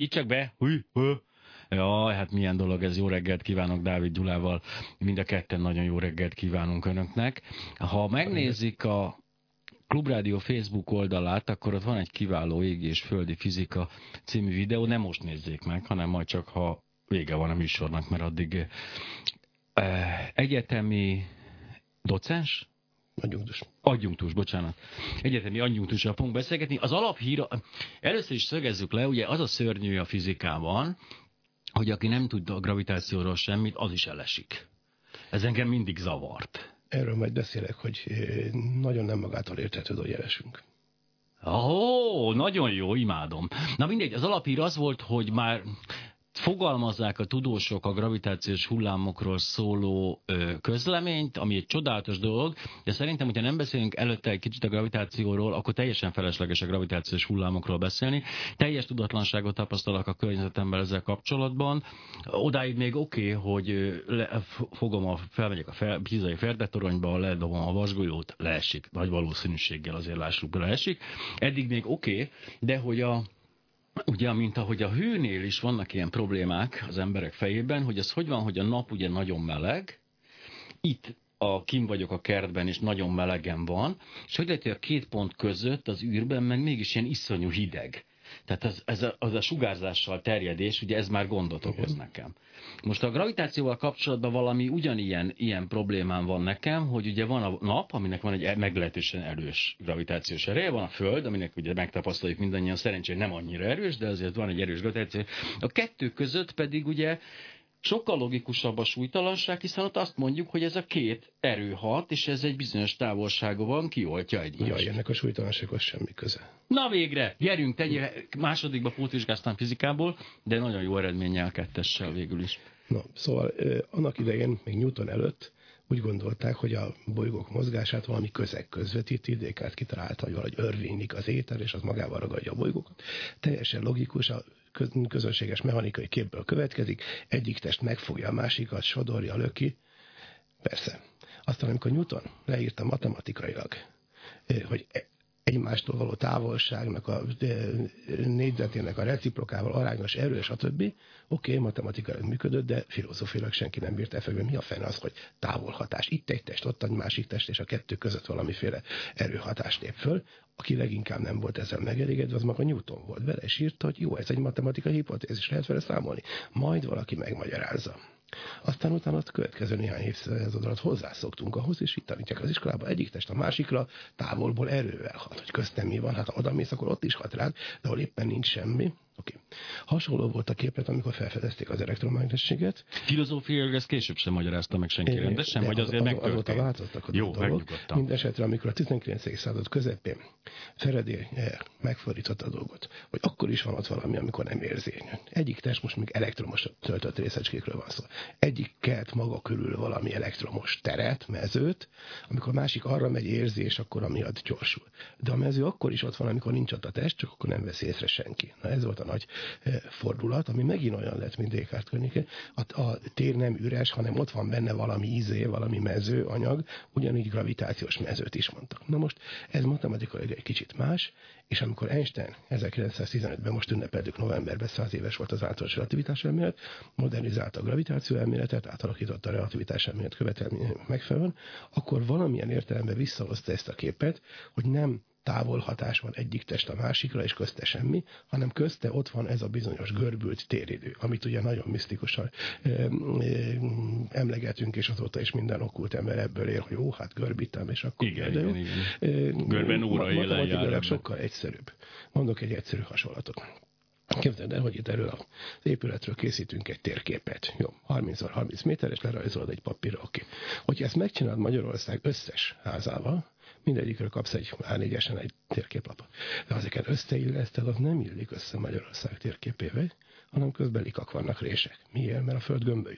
Itt csak be, hű, hű. Ja, hát milyen dolog ez, jó reggelt kívánok Dávid Gyulával, mind a ketten nagyon jó reggelt kívánunk Önöknek. Ha megnézik a Klubrádió Facebook oldalát, akkor ott van egy kiváló ég és földi fizika című videó, nem most nézzék meg, hanem majd csak ha vége van a műsornak, mert addig eh, egyetemi docens, Adjunktus. Adjunktus, bocsánat. Egyetemi adjunktussal fogunk beszélgetni. Az alaphír, először is szögezzük le, ugye az a szörnyű a fizikában, hogy aki nem tud a gravitációról semmit, az is elesik. Ez engem mindig zavart. Erről majd beszélek, hogy eh, nagyon nem magától értetődő, hogy elesünk. Ó, oh, nagyon jó, imádom. Na mindegy, az alapír az volt, hogy már fogalmazzák a tudósok a gravitációs hullámokról szóló közleményt, ami egy csodálatos dolog, de szerintem, hogyha nem beszélünk előtte egy kicsit a gravitációról, akkor teljesen felesleges a gravitációs hullámokról beszélni. Teljes tudatlanságot tapasztalok a környezetemben ezzel kapcsolatban. Odáig még oké, okay, hogy le, fogom a, felmegyek a fel, Pizai Ferdetoronyba, ledobom a vasgolyót, leesik. Nagy valószínűséggel azért lássuk, leesik. Eddig még oké, okay, de hogy a Ugye, mint ahogy a hőnél is vannak ilyen problémák az emberek fejében, hogy az hogy van, hogy a nap ugye nagyon meleg, itt a kim vagyok a kertben, és nagyon melegen van, és hogy lehet, hogy a két pont között az űrben meg mégis ilyen iszonyú hideg. Tehát az, ez a, az a sugárzással terjedés, ugye ez már gondot okoz nekem. Most a gravitációval kapcsolatban valami ugyanilyen ilyen problémám van nekem, hogy ugye van a nap, aminek van egy meglehetősen erős gravitációs ereje, van a Föld, aminek ugye megtapasztaljuk mindannyian, szerencsére nem annyira erős, de azért van egy erős gravitáció. A kettő között pedig ugye sokkal logikusabb a súlytalanság, hiszen ott azt mondjuk, hogy ez a két erő hat, és ez egy bizonyos távolsága van, kioltja egymást. Jaj, ennek a súlytalansághoz semmi köze. Na végre, gyerünk, tegyél másodikba pótvizsgáztam fizikából, de nagyon jó eredménnyel kettessel végül is. Na, szóval annak idején, még Newton előtt, úgy gondolták, hogy a bolygók mozgását valami közeg közvetíti, Descartes kitalálta, hogy valahogy örvénylik az éter, és az magával ragadja a bolygókat. Teljesen logikus, a közönséges mechanikai képből következik, egyik test megfogja a másikat, sodorja, löki. Persze. Aztán, amikor Newton leírta matematikailag, hogy egymástól való távolságnak a négyzetének a reciprokával arányos erő, stb. Oké, okay, matematikailag működött, de filozófiailag senki nem bírt elfegni, mi a fene az, hogy távolhatás. Itt egy test, ott egy másik test, és a kettő között valamiféle erőhatást lép föl. Aki leginkább nem volt ezzel megelégedve, az maga Newton volt. Vele és írta, hogy jó, ez egy matematikai hipotézis, lehet vele számolni. Majd valaki megmagyarázza. Aztán utána a következő néhány évszázad alatt hozzászoktunk ahhoz, és itt tanítják az iskolában egyik test a másikra távolból erővel hat. Hogy köztem mi van, hát ha oda mész, akkor ott is hat rád, de ahol éppen nincs semmi, Oké. Okay. Hasonló volt a képlet, amikor felfedezték az elektromágneséget. Filozófiailag ezt később sem magyarázta meg senki rendesen, vagy azért az, Azóta változtak a Jó, dolgok. Mindenesetre, amikor a 19. század közepén Faraday eh, megfordította a dolgot, hogy akkor is van ott valami, amikor nem érzi. Egyik test most még elektromos töltött részecskékről van szó. Egyik kelt maga körül valami elektromos teret, mezőt, amikor másik arra megy érzi, és akkor amiatt gyorsul. De a mező akkor is ott van, amikor nincs ott a test, csak akkor nem veszi észre senki. Na ez volt a nagy eh, fordulat, ami megint olyan lett, mint Descartes környéke. A, a tér nem üres, hanem ott van benne valami ízé, valami mező anyag, ugyanígy gravitációs mezőt is mondtak. Na most ez matematikailag egy kicsit más, és amikor Einstein 1915-ben most ünnepeltük novemberben, száz éves volt az általános relativitás elmélet, modernizálta a gravitáció elméletet, átalakította a relativitás elmélet követelmények megfelelően, akkor valamilyen értelemben visszahozta ezt a képet, hogy nem távol hatás van egyik test a másikra, és közte semmi, hanem közte ott van ez a bizonyos görbült téridő, amit ugye nagyon misztikusan ö, ö, emlegetünk, és azóta is minden okult ember ebből él, hogy jó, hát görbítem, és akkor... Igen, igen, igen. Görben óra élen sokkal egyszerűbb. Mondok egy egyszerű hasonlatot. Képzeld el, hogy itt erről az épületről készítünk egy térképet. Jó, 30x30 méteres, lerajzolod egy papírra, oké. Hogyha ezt megcsinálod Magyarország összes házával, mindegyikről kapsz egy A4-esen egy térképlapot. De ezeket összeilleszted, nem illik össze Magyarország térképével, hanem közben likak vannak rések. Miért? Mert a föld gömbölyű.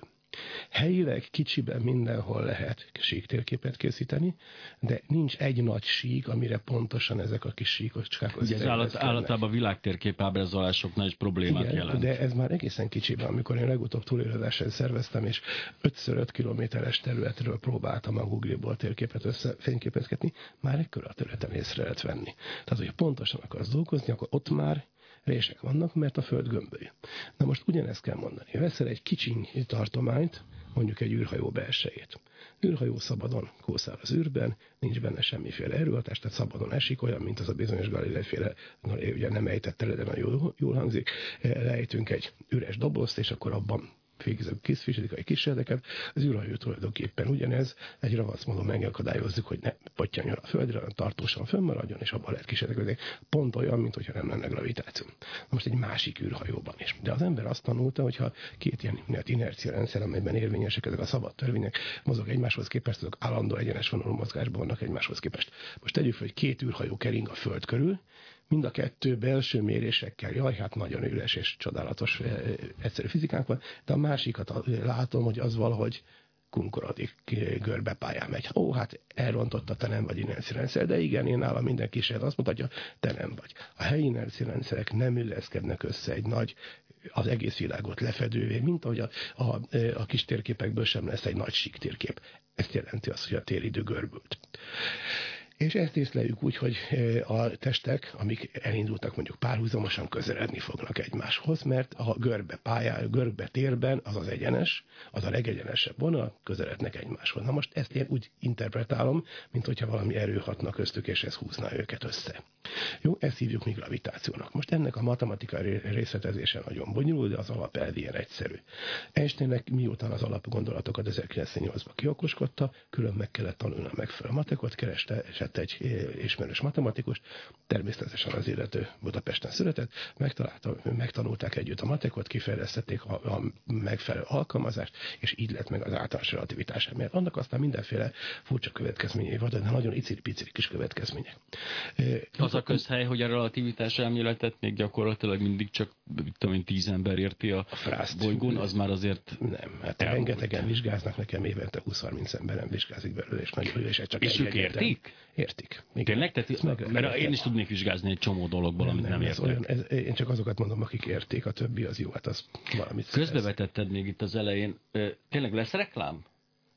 Helyileg kicsiben mindenhol lehet sík térképet készíteni, de nincs egy nagy sík, amire pontosan ezek a kis síkocskák Ugye ez állat, állatában világtérkép ábrázolásoknál is problémát Igen, jelent. de ez már egészen kicsiben. Amikor én legutóbb túlélőversenyt szerveztem, és 5x5 kilométeres területről próbáltam a Google-ból térképet összefényképezgetni, már ekkor a területen észre lehet venni. Tehát, hogy pontosan akarsz dolgozni, akkor ott már rések vannak, mert a Föld gömbölyű. Na most ugyanezt kell mondani. Veszel egy kicsiny tartományt, mondjuk egy űrhajó belsejét. űrhajó szabadon kószál az űrben, nincs benne semmiféle erőhatás, tehát szabadon esik, olyan, mint az a bizonyos Galilei-féle, ugye nem ejtette le, de nagyon jól, jól hangzik, lejtünk egy üres dobozt, és akkor abban végzünk kis fizikai kísérleteket, az űrhajó tulajdonképpen ugyanez, egy ravasz módon megakadályozzuk, hogy ne patyanjon a földre, hanem tartósan fönnmaradjon, és abban lehet kísérleteket. Pont olyan, mint hogyha nem lenne gravitáció. Most egy másik űrhajóban is. De az ember azt tanulta, hogyha két ilyen inercia rendszer, amelyben érvényesek ezek a szabad törvények, mozog egymáshoz képest, azok állandó egyenes vonalú mozgásban vannak egymáshoz képest. Most tegyük fel, hogy két űrhajó kering a Föld körül, Mind a kettő belső mérésekkel, jaj, hát nagyon üres és csodálatos egyszerű fizikánk van, de a másikat látom, hogy az valahogy kunkorodik görbepályán megy. Ó, hát elrontotta, te nem vagy inerci rendszer, de igen, én nálam minden kísérlet azt mutatja, te nem vagy. A helyi inerci rendszerek nem üleszkednek össze egy nagy, az egész világot lefedővé, mint ahogy a, a, a kis térképekből sem lesz egy nagy sík térkép. Ezt jelenti azt, hogy a téridő görbült. És ezt észleljük úgy, hogy a testek, amik elindultak mondjuk párhuzamosan közeledni fognak egymáshoz, mert a görbe pályá, görbe térben az az egyenes, az a legegyenesebb vonal, közelednek egymáshoz. Na most ezt én úgy interpretálom, mint hogyha valami erő hatna köztük, és ez húzná őket össze. Jó, ezt hívjuk mi gravitációnak. Most ennek a matematikai részletezése nagyon bonyolult, de az alapelv ilyen egyszerű. Einsteinnek miután az alapgondolatokat 1908-ban kiokoskodta, külön meg kellett tanulni a megfelelő matekot, kereste, és lett egy eh, ismerős matematikus, természetesen az illető Budapesten született, megtanulták együtt a matekot, kifejlesztették a, a megfelelő alkalmazást, és így lett meg az általános relativitás Mert Annak aztán mindenféle furcsa következményei voltak, de nagyon iciri-piciri kis következmények. Eh, az a közhely, hogy a relativitás elméletet még gyakorlatilag mindig csak tudom én, tíz ember érti a, a bolygón, az már azért Nem, hát rengetegen vizsgáznak, nekem évente 20-30 emberen vizsgázik belőle, és nagyon és csak És ők értik? Értik. Igen. Tényleg? Tehát, meg, mert én is tudnék vizsgázni egy csomó dologból, nem, amit nem, nem értek. Olyan, ez, én csak azokat mondom, akik érték, a többi az jó, hát az valamit. Közbevetetted még itt az elején. Tényleg lesz reklám?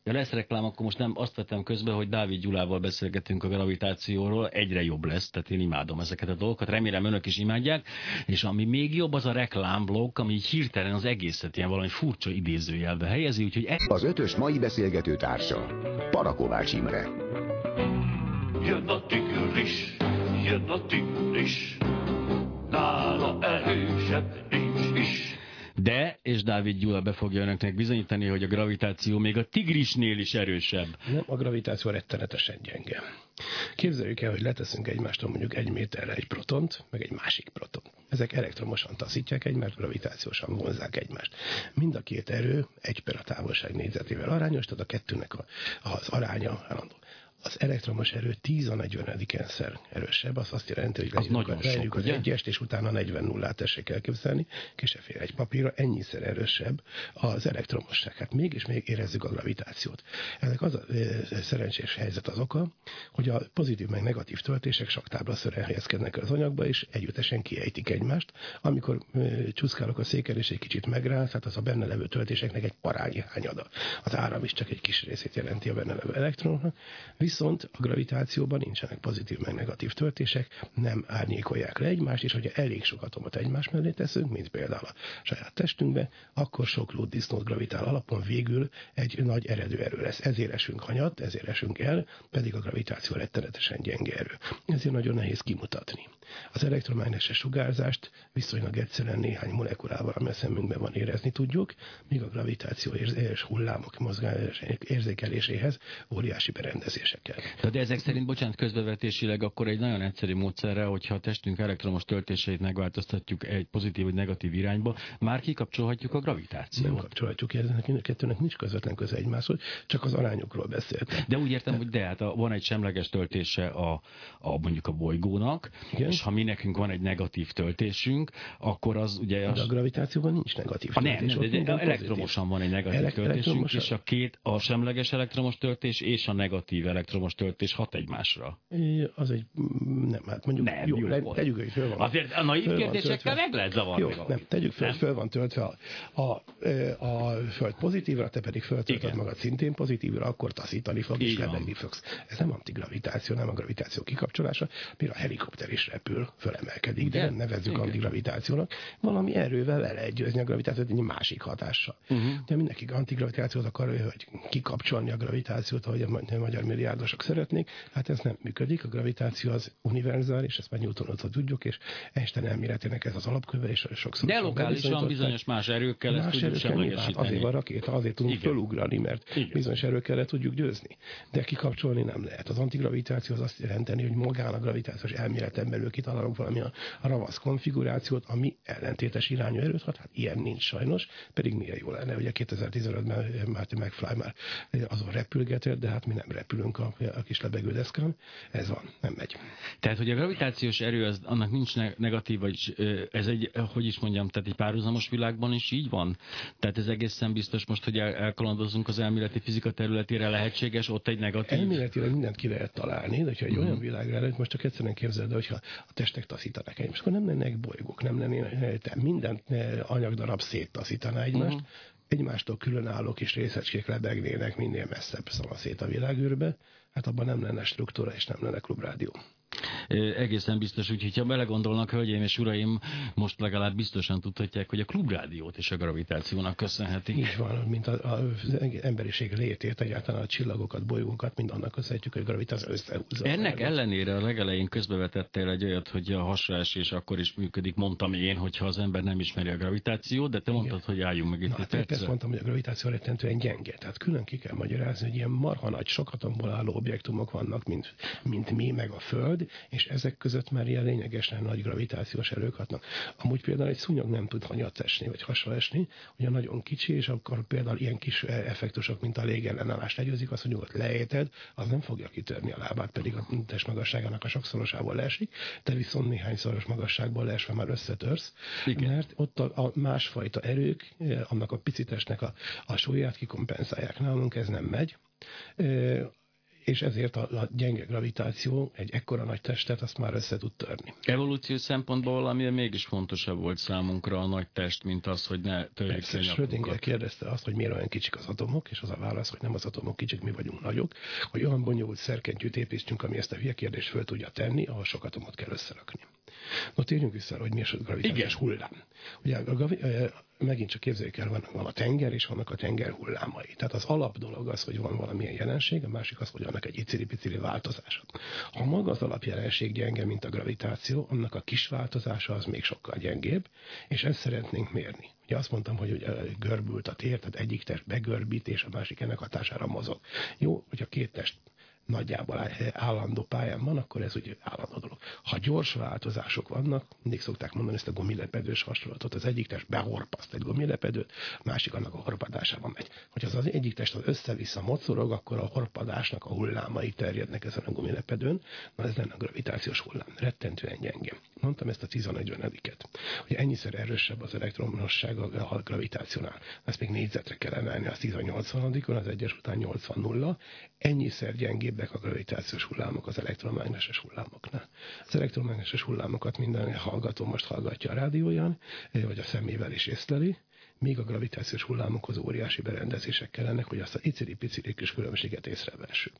Ja, lesz reklám, akkor most nem azt vettem közbe, hogy Dávid Gyulával beszélgetünk a gravitációról, egyre jobb lesz, tehát én imádom ezeket a dolgokat, remélem önök is imádják, és ami még jobb, az a reklámblog, ami így hirtelen az egészet ilyen valami furcsa idézőjelbe helyezi, úgyhogy... E... Az ötös mai beszélgető társa, Parakovács Imre. Jön a tigris, jön a tigris, nála erősebb nincs is. De, és Dávid Gyula be fogja önöknek bizonyítani, hogy a gravitáció még a tigrisnél is erősebb. Nem, a gravitáció rettenetesen gyenge. Képzeljük el, hogy leteszünk egymástól mondjuk egy méterre egy protont, meg egy másik proton. Ezek elektromosan taszítják egymást, gravitációsan vonzák egymást. Mind a két erő egy per a távolság négyzetével arányos, tehát a kettőnek a, az aránya állandó az elektromos erő 10 a 40 szer erősebb, az azt jelenti, hogy az nagyon sok, az egyest, és utána 40 nullát tessék elképzelni, kisefél egy papírra, ennyiszer erősebb az elektromosság. Hát mégis még érezzük a gravitációt. Ennek az a e, szerencsés helyzet az oka, hogy a pozitív meg negatív töltések szören helyezkednek az anyagba, és együttesen kiejtik egymást. Amikor e, csúszkálok a széken, és egy kicsit megráz, hát az a benne levő töltéseknek egy parányi hányada. Az áram is csak egy kis részét jelenti a benne levő elektronnak. Viszont a gravitációban nincsenek pozitív meg negatív töltések, nem árnyékolják le egymást, és hogyha elég sok atomot egymás mellé teszünk, mint például a saját testünkbe, akkor sok lóddisznót gravitál alapon végül egy nagy eredő erő lesz. Ezért esünk hanyat, ezért esünk el, pedig a gravitáció rettenetesen gyenge erő. Ezért nagyon nehéz kimutatni. Az elektromágneses sugárzást viszonylag egyszerűen néhány molekulával, ami a szemünkben van érezni tudjuk, míg a gravitáció és hullámok mozgás érzékeléséhez óriási berendezések kell. De ezek szerint, bocsánat, közbevetésileg akkor egy nagyon egyszerű módszerre, hogyha a testünk elektromos töltéseit megváltoztatjuk egy pozitív vagy negatív irányba, már kikapcsolhatjuk a gravitációt. Nem kapcsolhatjuk, ennek a kettőnek nincs közvetlen köze egymáshoz, csak az arányokról beszélt. De úgy értem, de... hogy de, hát a, van egy semleges töltése a, a mondjuk a bolygónak, Igen? és ha mi nekünk van egy negatív töltésünk, akkor az ugye... Az... De a gravitációban nincs negatív töltés. Nem, de, de, de elektromosan van egy negatív Elek töltésünk, és a két, a semleges elektromos töltés és a negatív elektromos elektromos töltés hat egymásra. Az egy, nem, hát mondjuk nem, jó, jó tegyük, hogy föl van. Azért a naiv kérdésekkel meg lehet zavarni. Jó, nem, tegyük föl, nem? föl van töltve a, a, a föld pozitívra, te pedig föltöltöd magad szintén pozitívra, akkor taszítani fog, és lebegni fogsz. Ez nem antigravitáció, nem a gravitáció kikapcsolása, mire a helikopter is repül, fölemelkedik, de nem nevezzük antigravitációnak. Valami erővel le lehet győzni a gravitációt egy másik hatással. Uh-huh. De mindenki antigravitációt akar, hogy kikapcsolni a gravitációt, ahogy a magyar milliárdosok szeretnék. Hát ez nem működik. A gravitáció az univerzális, ezt már Newtonot tudjuk, és Einstein elméletének ez az alapköve, és sokszor. De lokálisan bizonyos más erőkkel ezt tudjuk semlegesíteni. Azért van rakéta, azért tudunk Igen. fölugrani, mert Igen. bizonyos erőkkel le tudjuk győzni. De kikapcsolni nem lehet. Az antigravitáció az azt jelenteni, hogy magán a gravitációs elméleten belül kitalálunk valami a ravasz konfigurációt, ami ellentétes irányú erőt hat. Hát ilyen nincs sajnos, pedig milyen jó lenne. Ugye 2015-ben Martin McFly már azon repülgetett, de hát mi nem repülünk a, a kis lebegődeszkán. Ez van, nem megy. Tehát, hogy a gravitációs erő, az, annak nincs negatív, vagy ez egy, hogy is mondjam, tehát egy párhuzamos világban is így van? Tehát ez egészen biztos most, hogy el, elkalandozunk az elméleti fizika területére lehetséges, ott egy negatív... Elméletileg mindent ki lehet találni, de ha egy uh-huh. olyan világra előtt, most csak egyszerűen képzeld, hogyha a testek taszítanak egymást, akkor nem lennének bolygók, nem lennének, minden anyagdarab széttaszítaná egymást, uh-huh egymástól különálló kis részecskék lebegnének minél messzebb szét a világűrbe, hát abban nem lenne struktúra és nem lenne klubrádió. Egészen biztos, úgyhogy ha belegondolnak, hölgyeim és uraim, most legalább biztosan tudhatják, hogy a klubrádiót és a gravitációnak köszönhetik. Így van, mint az emberiség létét, egyáltalán a csillagokat, bolygónkat, mind annak köszönhetjük, hogy gravitáció összehúzza. Ennek ellenére a legelején közbevetettél egy olyat, hogy a hasraesés akkor is működik, mondtam én, hogyha az ember nem ismeri a gravitációt, de te mondtad, Igen. hogy álljunk meg itt Na, hát Ezt mondtam, hogy a gravitáció rettentően gyenge. Tehát külön ki kell magyarázni, hogy ilyen marha nagy, sokatomból álló objektumok vannak, mint, mint mi, meg a Föld, és ezek között már ilyen lényegesen nagy gravitációs erők hatnak. Amúgy például egy szúnyog nem tud hanyat esni, vagy hasra esni, ugye nagyon kicsi, és akkor például ilyen kis eh, effektusok, mint a légellenállás legyőzik, azt, nyugodt leéted, az nem fogja kitörni a lábát, pedig a test magasságának a sokszorosából leesik, te viszont néhányszoros magasságból leesve már összetörsz, Igen. mert ott a, a másfajta erők, eh, annak a picitesnek a, a súlyát kikompenzálják nálunk, ez nem megy eh, és ezért a, gyenge gravitáció egy ekkora nagy testet azt már össze tud törni. Evolúció szempontból valami mégis fontosabb volt számunkra a nagy test, mint az, hogy ne törjük Persze, Schrödinger kérdezte azt, hogy miért olyan kicsik az atomok, és az a válasz, hogy nem az atomok kicsik, mi vagyunk nagyok, hogy olyan bonyolult szerkentyűt építsünk, ami ezt a hülye kérdést föl tudja tenni, ahol sok atomot kell összerakni. No, térjünk vissza, hogy mi a gravitációs hullám. Ugye a, a, megint csak képzeljük el, van, van a tenger, és vannak a tenger hullámai. Tehát az alap dolog az, hogy van valamilyen jelenség, a másik az, hogy annak egy iciri-piciri változása. Ha maga az alapjelenség gyenge, mint a gravitáció, annak a kis változása az még sokkal gyengébb, és ezt szeretnénk mérni. Ugye azt mondtam, hogy ugye görbült a tér, tehát egyik test begörbít, és a másik ennek hatására mozog. Jó, hogyha két test nagyjából állandó pályán van, akkor ez ugye állandó dolog. Ha gyors változások vannak, mindig szokták mondani ezt a gumilepedős hasonlatot, az egyik test behorpaszt egy gumilepedőt, a másik annak a horpadásában megy. Hogyha az, az egyik test az össze-vissza mocorog, akkor a horpadásnak a hullámai terjednek ezen a gumilepedőn, na ez lenne a gravitációs hullám, rettentően gyenge. Mondtam ezt a 11-et. Hogy ennyiszer erősebb az elektronosság a gravitációnál. Ezt még négyzetre kell emelni, az 10-80-on, az egyes után 80 0 ennyiszer gyengébbek a gravitációs hullámok az elektromágneses hullámoknál. Az elektromágneses hullámokat minden hallgató most hallgatja a rádióján, vagy a szemével is észleli, míg a gravitációs hullámokhoz óriási berendezések kellenek, hogy azt a iciri-piciri kis különbséget észrevessük.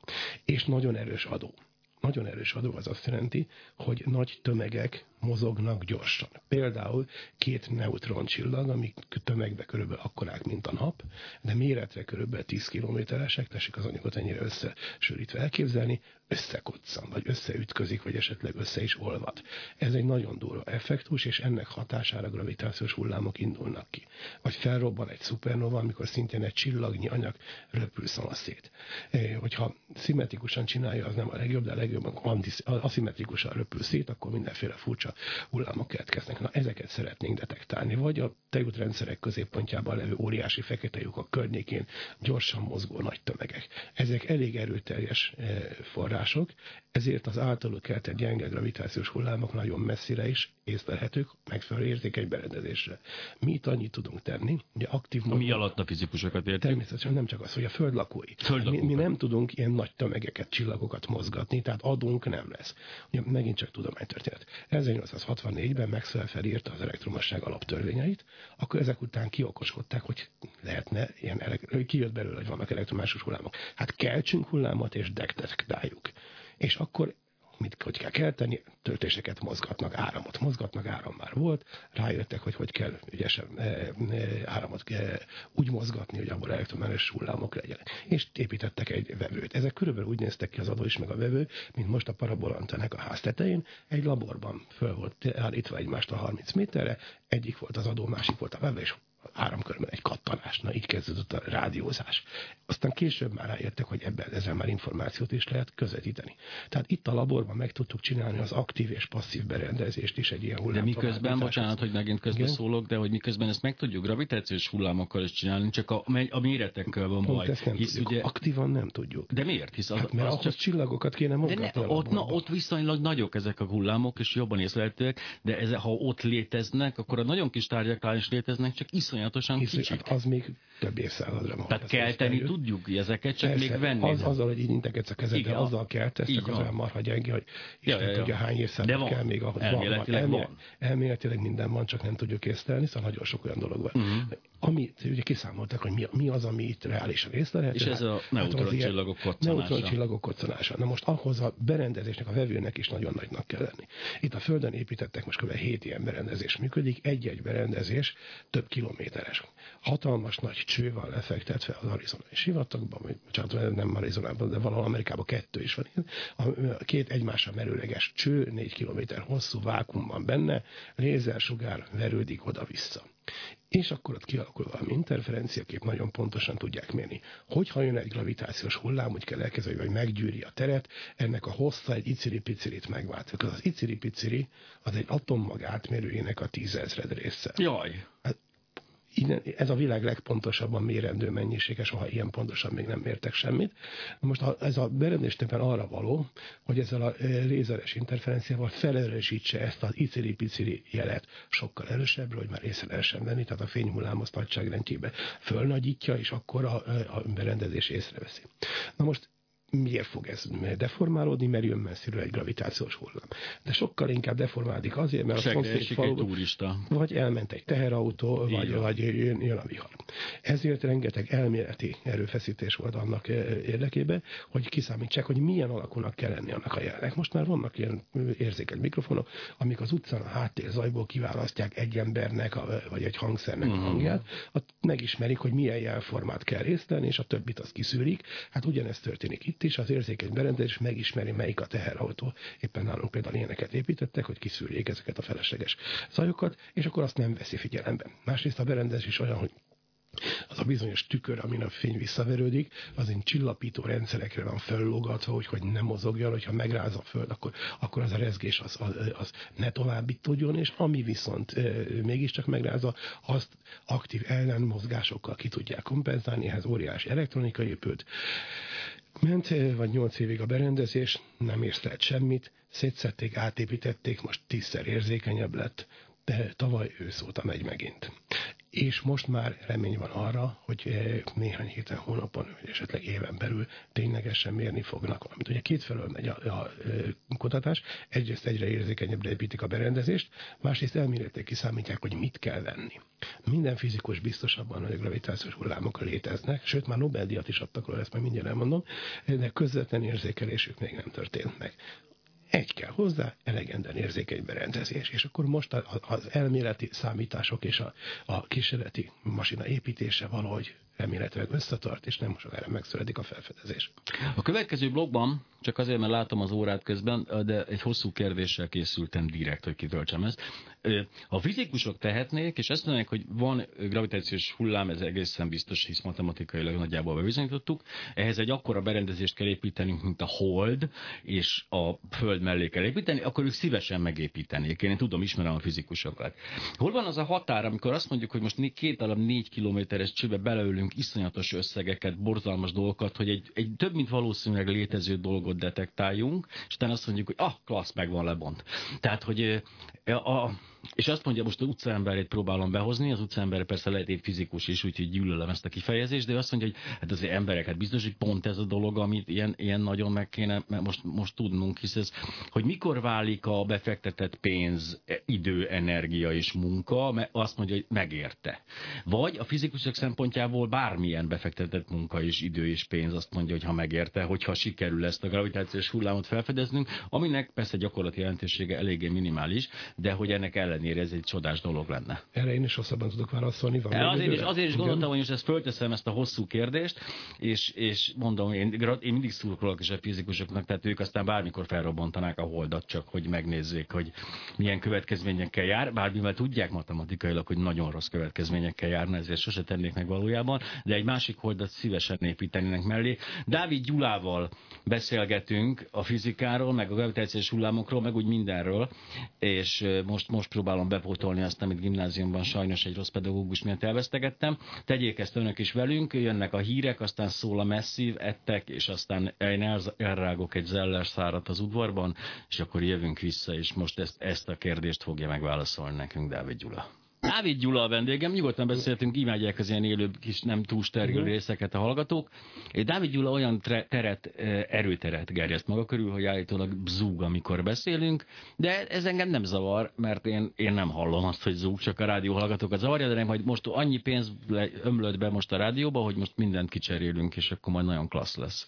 És nagyon erős adó nagyon erős adó az azt jelenti, hogy nagy tömegek mozognak gyorsan. Például két neutroncsillag, amik tömegbe körülbelül akkorák, mint a nap, de méretre körülbelül 10 kilométeresek, tessék az anyagot ennyire összesűrítve elképzelni, összekoccan, vagy összeütközik, vagy esetleg össze is olvad. Ez egy nagyon durva effektus, és ennek hatására gravitációs hullámok indulnak ki. Vagy felrobban egy szupernova, amikor szintén egy csillagnyi anyag röpül szét. E, hogyha szimmetrikusan csinálja, az nem a legjobb, de a legjobban aszimmetrikusan röpül szét, akkor mindenféle furcsa hullámok keletkeznek. Na, ezeket szeretnénk detektálni, vagy a tejútrendszerek középpontjában levő óriási fekete lyukak környékén gyorsan mozgó nagy tömegek. Ezek elég erőteljes eh, források, ezért az általuk keltett gyenge gravitációs hullámok nagyon messzire is észlelhetők megfelelő érzékeny berendezésre. Mi itt annyit tudunk tenni, ugye aktív... Mi alatt a fizikusokat értünk? Természetesen nem csak az, hogy a föld lakói. Mi, mi, nem tudunk ilyen nagy tömegeket, csillagokat mozgatni, tehát adunk nem lesz. Ugye megint csak tudománytörténet. 1864-ben Maxwell felírta az elektromosság alaptörvényeit, akkor ezek után kiokoskodták, hogy lehetne ilyen, kijött belőle, hogy vannak elektromásos hullámok. Hát keltsünk hullámot és detektáljuk. És akkor mit, hogy kell kelteni, töltéseket mozgatnak, áramot mozgatnak, áram már volt, rájöttek, hogy hogy kell ügyesen e, e, áramot e, úgy mozgatni, hogy abból elektromágneses hullámok legyenek. És építettek egy vevőt. Ezek körülbelül úgy néztek ki az adó is, meg a vevő, mint most a parabolantenek a ház tetején. Egy laborban föl volt állítva egymástól 30 méterre, egyik volt az adó, másik volt a vevő, és áramkörben egy kattanás. Na, így kezdődött a rádiózás. Aztán később már rájöttek, hogy ebben ezzel már információt is lehet közvetíteni. Tehát itt a laborban meg tudtuk csinálni az aktív és passzív berendezést is egy ilyen hullám. De miközben, bocsánat, hogy megint közben Igen? szólok, de hogy miközben ezt meg tudjuk gravitációs hullámokkal is csinálni, csak a, a méretekkel van baj. Ezt nem hisz, ugye... Aktívan nem tudjuk. De miért? Hisz az, hát, mert az ahhoz csak... csillagokat kéne mozgatni. De ne, ott, na, ott viszonylag nagyok ezek a hullámok, és jobban észlelhetőek, de ezek, ha ott léteznek, akkor a nagyon kis tárgyaknál is léteznek, csak iszonyatosan Hisz, kicsik. Hát az még több évszázadra van. Tehát kelteni tudjuk ezeket, csak Persze, még venni. Az, azzal, hogy így integetsz a kezedbe, azzal kell, ez csak az olyan marha gyenge, hogy Isten ja, ja, ja. tudja hány évszázad kell még ahhoz elméletileg van. van. Elméletileg minden van, csak nem tudjuk észlelni, szóval nagyon sok olyan dolog van. Uh-huh. Amit ugye kiszámoltak, hogy mi, mi az, ami itt reálisan észlelhető. És ez a hát neutroncsillagok koccanása. Neutroncsillagok koccanása. Na most ahhoz a berendezésnek, a vevőnek is nagyon nagynak kell lenni. Itt a Földön építettek most kb. 7 ilyen berendezés működik, egy-egy berendezés több kilométeres hatalmas nagy cső van lefektetve az arizonai sivatagban, vagy bocsánat, nem Arizonában, de valahol Amerikában kettő is van. A két egymásra merőleges cső, négy kilométer hosszú vákum van benne, lézersugár verődik oda-vissza. És akkor ott kialakul valami interferenciakép, nagyon pontosan tudják mérni. Hogyha jön egy gravitációs hullám, úgy kell elkezdeni, hogy meggyűri a teret, ennek a hossza egy iciri-picirit megváltozik. Az iciri-piciri az egy atommag átmérőjének a tízezred része. Jaj! Hát ez a világ legpontosabban mérendő mennyisége, soha ilyen pontosan még nem mértek semmit. Most ez a berendezés arra való, hogy ezzel a e, lézeres interferenciával felerősítse ezt az iciri-piciri jelet sokkal erősebbre, hogy már észre lehessen venni, tehát a fényhullám azt nagyságrendjébe fölnagyítja, és akkor a, e, a berendezés észreveszi. Na most miért fog ez deformálódni, mert jön messziről egy gravitációs hullám. De sokkal inkább deformálódik azért, mert a szomszéd falu, vagy elment egy teherautó, vagy, vagy jön, jön a vihar. Ezért rengeteg elméleti erőfeszítés volt annak eh, érdekében, hogy kiszámítsák, hogy milyen alakúnak kell lenni annak a jelnek. Most már vannak ilyen érzékeny mikrofonok, amik az utcán a háttérzajból kiválasztják egy embernek, vagy egy hangszernek uh-huh. a mhm. hangját, megismerik, hogy milyen jelformát kell észlelni, és a többit az kiszűrik. Hát ugyanezt történik itt is, az érzékeny berendezés megismeri, melyik a teherautó. Éppen nálunk például ilyeneket építettek, hogy kiszűrjék ezeket a felesleges zajokat, és akkor azt nem veszi figyelembe. Másrészt a berendezés is olyan, hogy az a bizonyos tükör, amin a fény visszaverődik, az egy csillapító rendszerekre van föllogatva, hogy, hogy nem mozogjon, hogyha megráz a föld, akkor, akkor az a rezgés az, az, az ne további tudjon, és ami viszont e, mégiscsak megrázza, azt aktív ellenmozgásokkal ki tudják kompenzálni, ehhez óriási elektronika épült. Ment vagy nyolc évig a berendezés, nem észlelt semmit, szétszették, átépítették, most tízszer érzékenyebb lett, de tavaly ősz óta megy megint és most már remény van arra, hogy eh, néhány héten, hónapon, vagy esetleg éven belül ténylegesen mérni fognak valamit. Ugye kétfelől megy a, a, a eh, kutatás, egyrészt egyre érzékenyebbre építik a berendezést, másrészt elméletileg kiszámítják, hogy mit kell venni. Minden fizikus biztos abban, hogy a gravitációs hullámok léteznek, sőt már Nobel-díjat is adtak róla, ezt majd mindjárt elmondom, de közvetlen érzékelésük még nem történt meg. Egy kell hozzá, elegenden érzékeny berendezés. És akkor most az elméleti számítások és a, a kísérleti masina építése valahogy remélhetőleg összetart, és nem erre megszületik a felfedezés. A következő blogban, csak azért, mert látom az órát közben, de egy hosszú kérdéssel készültem direkt, hogy kitöltsem ezt. A fizikusok tehetnék, és ezt mondják, hogy van gravitációs hullám, ez egészen biztos, hisz matematikailag nagyjából bebizonyítottuk. Ehhez egy akkora berendezést kell építenünk, mint a Hold, és a Föld mellé kell építeni, akkor ők szívesen megépítenék. Én tudom, ismerem a fizikusokat. Hol van az a határ, amikor azt mondjuk, hogy most két alap négy kilométeres csőbe beleülünk iszonyatos összegeket, borzalmas dolgokat, hogy egy, egy több mint valószínűleg létező dolgot detektáljunk, és utána azt mondjuk, hogy ah, klassz, meg van lebont. Tehát, hogy a, és azt mondja, most az utcaemberét próbálom behozni, az utcaember persze lehet egy fizikus is, úgyhogy gyűlölöm ezt a kifejezést, de azt mondja, hogy hát az embereket biztos, hogy pont ez a dolog, amit ilyen, ilyen nagyon meg kéne most, most tudnunk, hisz ez, hogy mikor válik a befektetett pénz, idő, energia és munka, mert azt mondja, hogy megérte. Vagy a fizikusok szempontjából bármilyen befektetett munka és idő és pénz azt mondja, hogy ha megérte, hogyha sikerül ezt a gravitációs hullámot felfedeznünk, aminek persze gyakorlati jelentősége eléggé minimális, de hogy ennek ellenére ez egy csodás dolog lenne. Erre én is hosszabban tudok válaszolni. Van azért, is, azért is gondoltam, hogy most ezt fölteszem ezt a hosszú kérdést, és, és mondom, én, én mindig szurkolok is a fizikusoknak, tehát ők aztán bármikor felrobbantanák a holdat, csak hogy megnézzék, hogy milyen következményekkel jár, bár mivel tudják matematikailag, hogy nagyon rossz következményekkel járna, ezért sose tennék meg valójában, de egy másik holdat szívesen építenének mellé. Dávid Gyulával beszélgetünk a fizikáról, meg a gravitációs hullámokról, meg úgy mindenről, és most, most próbálom bepótolni azt, amit gimnáziumban sajnos egy rossz pedagógus miatt elvesztegettem. Tegyék ezt önök is velünk, jönnek a hírek, aztán szól a messzív, ettek, és aztán én elrágok egy zeller szárat az udvarban, és akkor jövünk vissza, és most ezt, ezt a kérdést fogja megválaszolni nekünk Dávid Gyula. Dávid Gyula a vendégem, nyugodtan beszéltünk, imádják az ilyen élő kis nem túl steril uh-huh. részeket a hallgatók. Dávid Gyula olyan teret, erőteret gerjeszt maga körül, hogy állítólag zúg, amikor beszélünk, de ez engem nem zavar, mert én, én nem hallom azt, hogy zúg, csak a rádió hallgatókat zavarja, de nem, hogy most annyi pénz ömlött be most a rádióba, hogy most mindent kicserélünk, és akkor majd nagyon klassz lesz.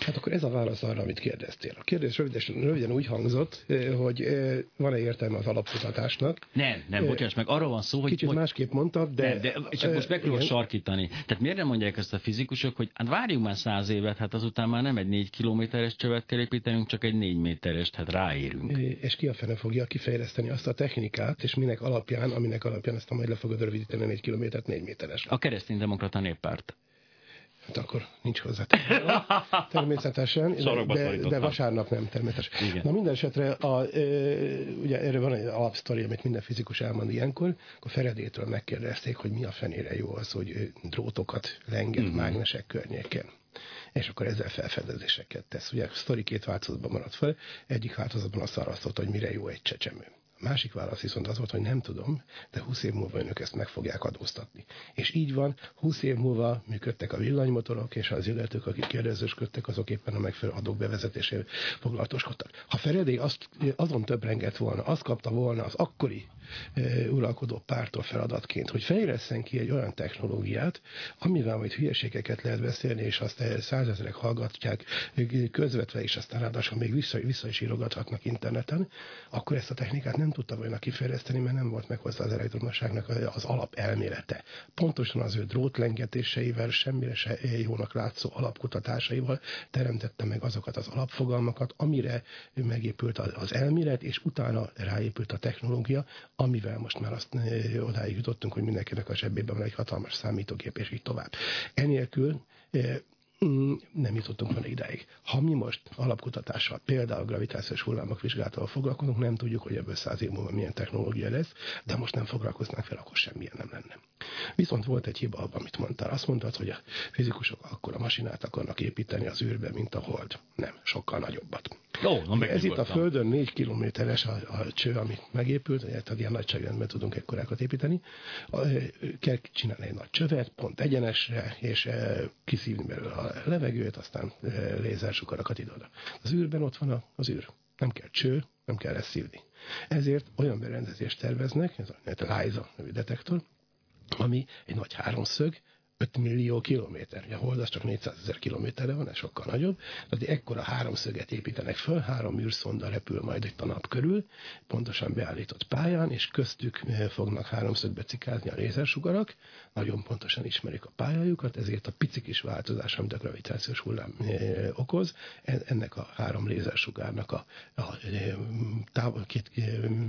Hát akkor ez a válasz arra, amit kérdeztél. A kérdés röviden, röviden úgy hangzott, eh, hogy eh, van-e értelme az alapkutatásnak. Nem, nem, bocsáss meg, arról van szó, hogy... Kicsit hogy... másképp mondtad, de... Nem, de csak most megpróbál sarkítani. Tehát miért nem mondják ezt a fizikusok, hogy hát várjunk már száz évet, hát azután már nem egy négy kilométeres csövet kell építenünk, csak egy négy méteres, hát ráérünk. És ki a fene fogja kifejleszteni azt a technikát, és minek alapján, aminek alapján ezt a majd le fogod rövidíteni négy kilométert négy méteres. A kereszténydemokrata néppárt. Hát akkor nincs hozzá. Természetesen, de, de vasárnap nem természetesen. Igen. Na minden esetre, a, ugye erről van egy alapsztori, amit minden fizikus elmond ilyenkor, akkor Feredétől megkérdezték, hogy mi a fenére jó az, hogy drótokat lenget mm-hmm. mágnesek környéken és akkor ezzel felfedezéseket tesz. Ugye a sztori két változatban maradt fel, egyik változatban azt arasztott, hogy mire jó egy csecsemő másik válasz viszont az volt, hogy nem tudom, de 20 év múlva önök ezt meg fogják adóztatni. És így van, 20 év múlva működtek a villanymotorok, és az illetők, akik kérdezősködtek, azok éppen a megfelelő adók bevezetésével foglalatoskodtak. Ha Feredé azt, azon többrengett volna, azt kapta volna az akkori uralkodó pártól feladatként, hogy fejleszten ki egy olyan technológiát, amivel majd hülyeségeket lehet beszélni, és azt százezerek hallgatják közvetve, és aztán ráadásul még vissza, vissza is írogathatnak interneten, akkor ezt a technikát nem tudta volna kifejleszteni, mert nem volt meg hozzá az elektromosságnak az alapelmélete. Pontosan az ő drótlengetéseivel, semmire se jónak látszó alapkutatásaival teremtette meg azokat az alapfogalmakat, amire megépült az elmélet, és utána ráépült a technológia, amivel most már azt odáig jutottunk, hogy mindenkinek a zsebében van egy hatalmas számítógép, és így tovább. Enélkül Mm, nem jutottunk volna idáig. Ha mi most alapkutatással, például gravitációs hullámok vizsgálatával foglalkozunk, nem tudjuk, hogy ebből száz év múlva milyen technológia lesz, de most nem foglalkoznánk fel, akkor semmilyen nem lenne. Viszont volt egy hiba abban, amit mondtál. Azt mondtad, hogy a fizikusok akkor a masinát akarnak építeni az űrbe, mint a hold. Nem, sokkal nagyobbat. Ó, na Ez itt a Földön négy kilométeres a, a cső, amit megépült, tehát ilyen nagyságrendben tudunk ekkorákat építeni. A, kell csinálni egy nagy csövet, pont egyenesre, és e, kiszívni belőle a levegőt, aztán lézersukarakat ide-oda. Az űrben ott van az űr. Nem kell cső, nem kell ezt szívni. Ezért olyan berendezést terveznek, ez a LISA nevű detektor, ami egy nagy háromszög, 5 millió kilométer. A hold az csak 400 ezer kilométerre van, ez sokkal nagyobb. Tehát ekkora háromszöget építenek föl, három űrszonda repül majd itt a nap körül, pontosan beállított pályán, és köztük fognak háromszögbe cikázni a lézersugarak, nagyon pontosan ismerik a pályájukat, ezért a pici kis változás, amit a gravitációs hullám okoz, ennek a három lézersugárnak a, a táv, két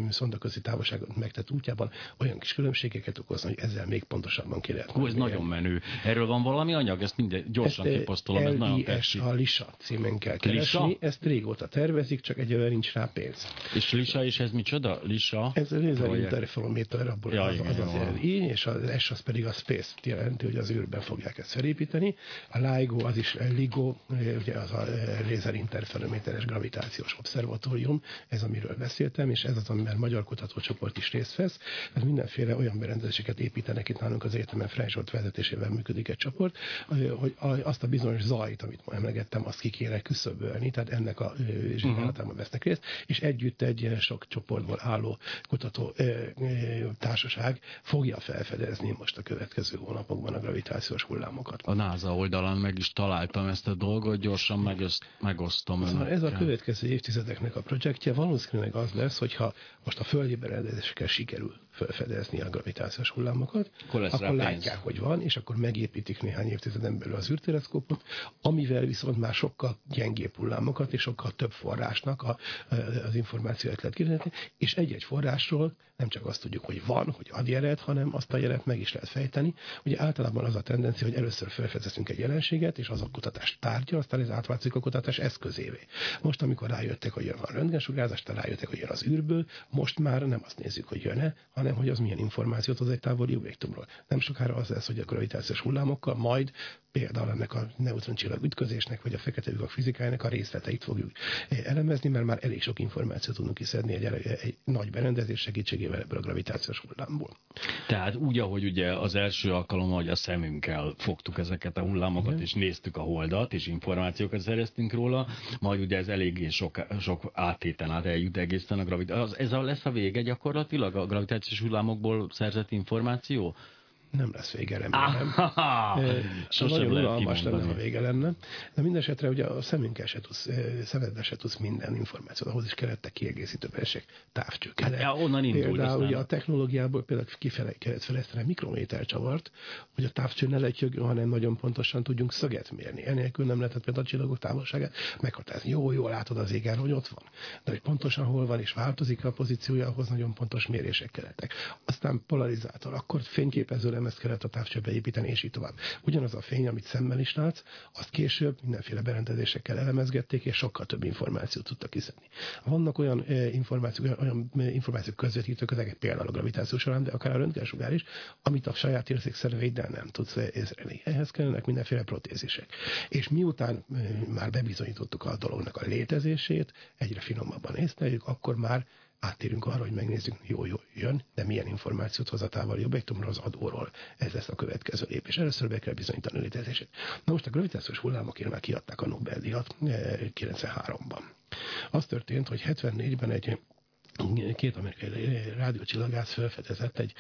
szonda közi távolságot megtett útjában olyan kis különbségeket okozna, hogy ezzel még pontosabban ki lehet. Hú, ez nagyon menő. Erről van valami anyag? Ezt minden gyorsan ezt, kiposztolom. Ez nagyon a Lisa címen kell keresni. Lisa? Ezt régóta tervezik, csak egyelőre nincs rá pénz. És Lisa és ez micsoda? Lisa? Ez a lézer interferométer, abból ja, az, az, az, az I, és az S az pedig a Space jelenti, hogy az űrben fogják ezt felépíteni. A LIGO, az is LIGO, ugye az a lézer interferométeres gravitációs obszervatórium, ez amiről beszéltem, és ez az, amiben magyar kutatócsoport is részt vesz. Ez mindenféle olyan berendezéseket építenek itt nálunk az egyetemen Freysolt vezetésével működik egy csoport, hogy azt a bizonyos zajt, amit ma emlegettem, azt ki kéne küszöbölni, tehát ennek a vizsgálatában uh-huh. vesznek részt, és együtt egy sok csoportból álló kutató társaság fogja felfedezni most a következő hónapokban a gravitációs hullámokat. A NASA oldalán meg is találtam ezt a dolgot, gyorsan megöszt, megosztom. Szóval ez a következő évtizedeknek a projektje valószínűleg az lesz, hogyha most a földi berendezésekkel sikerül felfedezni a gravitációs hullámokat, akkor, akkor látják, hogy van, és akkor megépítik néhány évtizeden belül az űrteleszkópot, amivel viszont már sokkal gyengébb hullámokat és sokkal több forrásnak a, az információt lehet kivetni, és egy-egy forrásról nem csak azt tudjuk, hogy van, hogy ad jelet, hanem azt a jelet meg is lehet fejteni. Ugye általában az a tendencia, hogy először felfedezünk egy jelenséget, és az a kutatás tárgya, aztán ez átváltozik a kutatás eszközévé. Most, amikor rájöttek, hogy jön a röntgensugárzás, rájöttek, hogy jön az űrből, most már nem azt nézzük, hogy jön-e, hanem hogy az milyen információt az egy távoli objektumról. Nem sokára az lesz, hogy a gravitációs hullámokkal majd például ennek a neutroncsillag ütközésnek, vagy a fekete lyukak fizikájának a részleteit fogjuk elemezni, mert már elég sok információt tudunk kiszedni egy, egy nagy berendezés segítségével ebből a gravitációs hullámból. Tehát úgy, ahogy ugye az első alkalommal, hogy a szemünkkel fogtuk ezeket a hullámokat, Igen. és néztük a holdat, és információkat szereztünk róla, majd ugye ez eléggé sok, sok áttéten át eljut egészen a gravitáció. Ez a lesz a vége gyakorlatilag a gravitációs hullámokból szerzett információ? Nem lesz vége, remélem. Sosem nagyon unalmas lenne, ha vége lenne. De mindesetre ugye a szemünkkel se tudsz, szemedbe se tudsz minden információt, ahhoz is kellett kiegészítő persek, távcsők. Hát, ja, onnan indul, például ugye a technológiából például kifele kellett fejleszteni mikrométer csavart, hogy a távcső ne legyjögjön, hanem nagyon pontosan tudjunk szöget mérni. Enélkül nem lehetett például a csillagok távolságát meghatározni. Jó, jó látod az égen, hogy ott van. De hogy pontosan hol van és változik a pozíciója, ahhoz nagyon pontos mérések kellettek. Aztán polarizátor, akkor fényképező lemezt kellett a távcsőbe építeni, és így tovább. Ugyanaz a fény, amit szemmel is látsz, azt később mindenféle berendezésekkel elemezgették, és sokkal több információt tudtak kiszedni. Vannak olyan információk, olyan, információk közvetítők, ezek például a gravitáció során, de akár a röntgensugár is, amit a saját érzékszerveiddel nem tudsz észrelni. Ehhez kellenek mindenféle protézisek. És miután már bebizonyítottuk a dolognak a létezését, egyre finomabban észleljük, akkor már áttérünk arra, hogy megnézzük, jó, jó, jön, de milyen információt hoz a távoli objektumról, az adóról. Ez lesz a következő lépés. Először be kell bizonyítani a létezését. Na most a gravitációs hullámokért már kiadták a Nobel-díjat 93-ban. Eh, az történt, hogy 74-ben egy két amerikai rádiócsillagász felfedezett egy,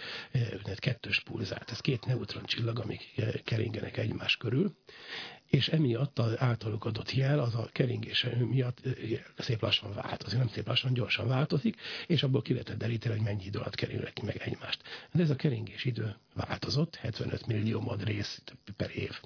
egy kettős pulzárt. Ez két neutron csillag, amik keringenek egymás körül, és emiatt az általuk adott jel az a keringése miatt szép lassan változik, nem szép lassan, gyorsan változik, és abból ki lehetett deríteni, hogy mennyi idő alatt kerülnek meg egymást. De ez a keringés idő változott, 75 millió mad rész per év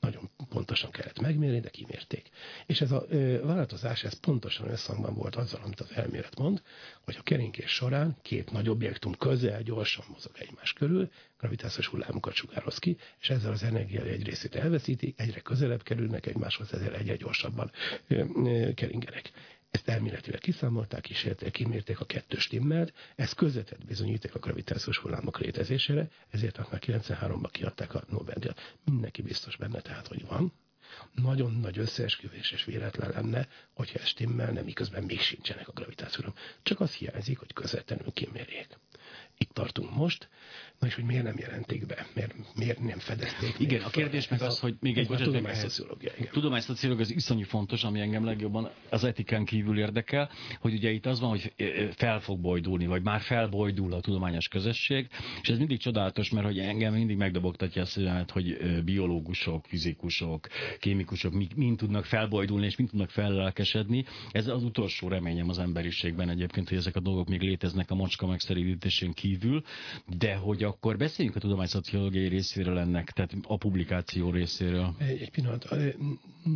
nagyon pontosan kellett megmérni, de kimérték. És ez a ö, változás, ez pontosan összhangban volt azzal, amit az elmélet mond, hogy a keringés során két nagy objektum közel gyorsan mozog egymás körül, gravitációs hullámokat sugároz ki, és ezzel az energia egy részét elveszítik, egyre közelebb kerülnek egymáshoz, ezzel egyre gyorsabban ö, ö, keringenek. Ezt elméletileg kiszámolták, kísérték, kimérték a kettős stimmelt, ez közvetett bizonyíték a gravitációs hullámok létezésére, ezért már 93-ban kiadták a Nobel-díjat. Mindenki biztos benne tehát, hogy van. Nagyon nagy összeesküvés és véletlen lenne, hogyha ez stimmelne, miközben még sincsenek a gravitációra. Csak az hiányzik, hogy közvetlenül kimérjék. Itt tartunk most, Na és hogy miért nem jelenték be? Miért, miért nem fedezték? Igen, a kérdés meg az, hogy még egy a tudományszociológia. Tudományszociológia az iszonyú fontos, ami engem legjobban az etikán kívül érdekel, hogy ugye itt az van, hogy fel fog bojdulni, vagy már felbojdul a tudományos közösség, és ez mindig csodálatos, mert hogy engem mindig megdobogtatja a szívemet, hogy biológusok, fizikusok, kémikusok mind tudnak felbojdulni, és mind tudnak fellelkesedni. Ez az utolsó reményem az emberiségben egyébként, hogy ezek a dolgok még léteznek a mocska megszerítésén kívül, de hogy akkor beszéljünk a tudományszociológiai részéről ennek, tehát a publikáció részéről. Egy, egy pillanat,